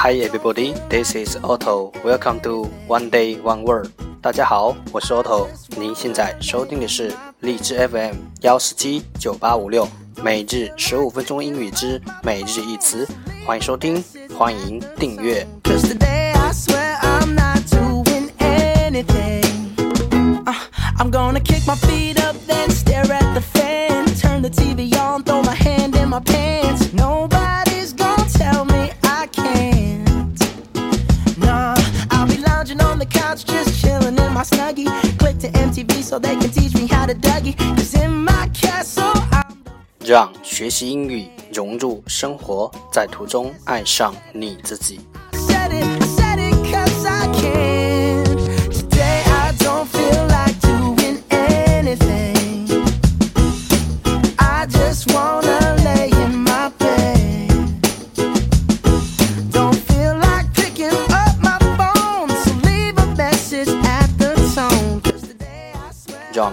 Hi everybody, this is Otto. Welcome to One Day One Word. 大家好，我是 Otto。您现在收听的是荔枝 FM 幺四七九八五六，每日十五分钟英语之每日一词。欢迎收听，欢迎订阅。Cause today I swear I'm not doing anything. I'm gonna kick my feet up, then stare lounging on the couch, just chilling in my snuggie. Click to MTV so they can teach me how to Dougie. Cause in my castle, I'm 让学习英语融入生活，在途中爱上你自己。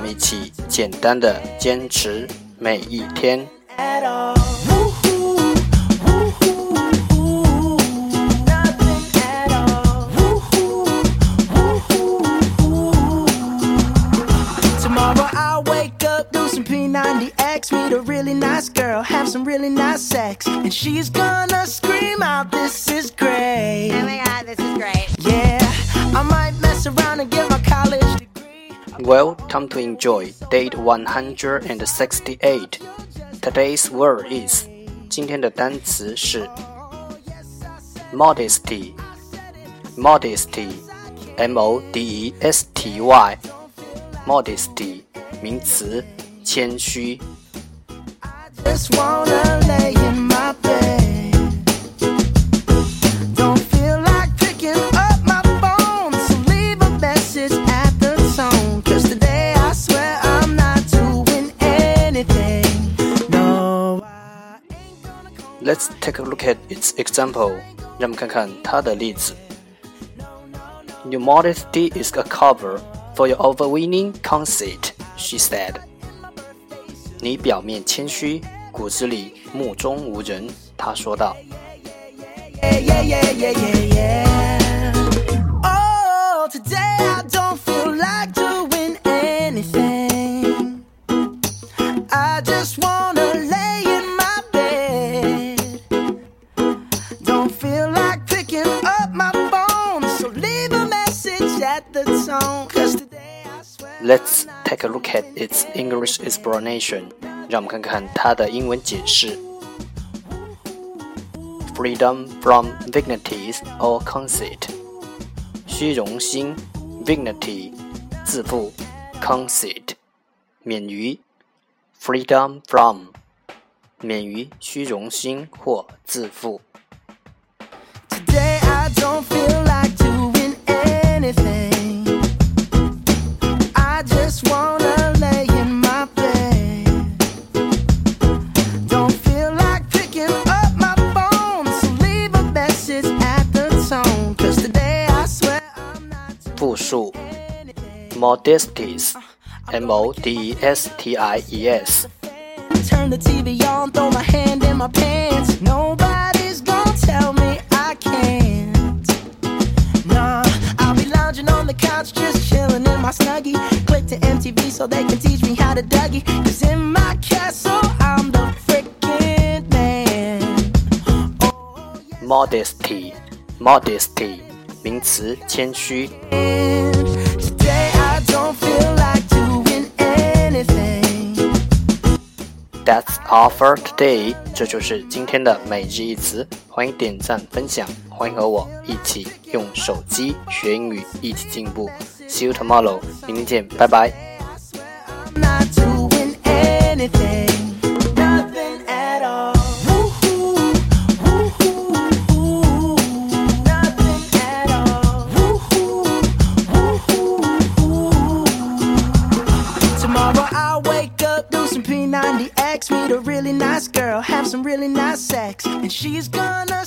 们一起简单的坚持每一天。 at all. Woo-hoo, woo-hoo, nothing at all. Woo-hoo, woo-hoo. Tomorrow I'll wake up, do some P90X, meet a really nice girl, have some really nice sex, and she's gonna scream out, "This is great!" Oh my god, this is great. Yeah, I might mess around and Well, time to enjoy date 168. Today's word is 今天的单词是 modesty. Modesty, M O D E S T Y. Modesty 名词，谦虚。 Just wanna Let's take a look at its example. 让我们看看它的例子。Your modesty is a cover for your overweening conceit, she said. 你表面谦虚，骨子里目中无人。她说道。 yeah, yeah, yeah, yeah, yeah, yeah. Oh, today Let's take a look at its English explanation. 让我们看看它的英文解释。Freedom from dignities or conceit，虚荣心，dignity，自负，conceit，免于，freedom from，免于虚荣心或自负。 Today I don't ，modesties，m o d e s t i e s。 Turn the TV on, throw my hand in my pants. Nobody's gonna tell me I can't. Nah, I'll be lounging on the couch, just chilling in my snuggie. Click to MTV so they can teach me how to Dougie. Cause in my castle, I'm the freaking man. Oh, yeah. modesty modesty 名词，谦虚。 That's all for today，这就是今天的每日一词。欢迎点赞分享，欢迎和我一起用手机学英语，一起进步。See you tomorrow，明天见，拜拜。Some really nice sex, and she's gonna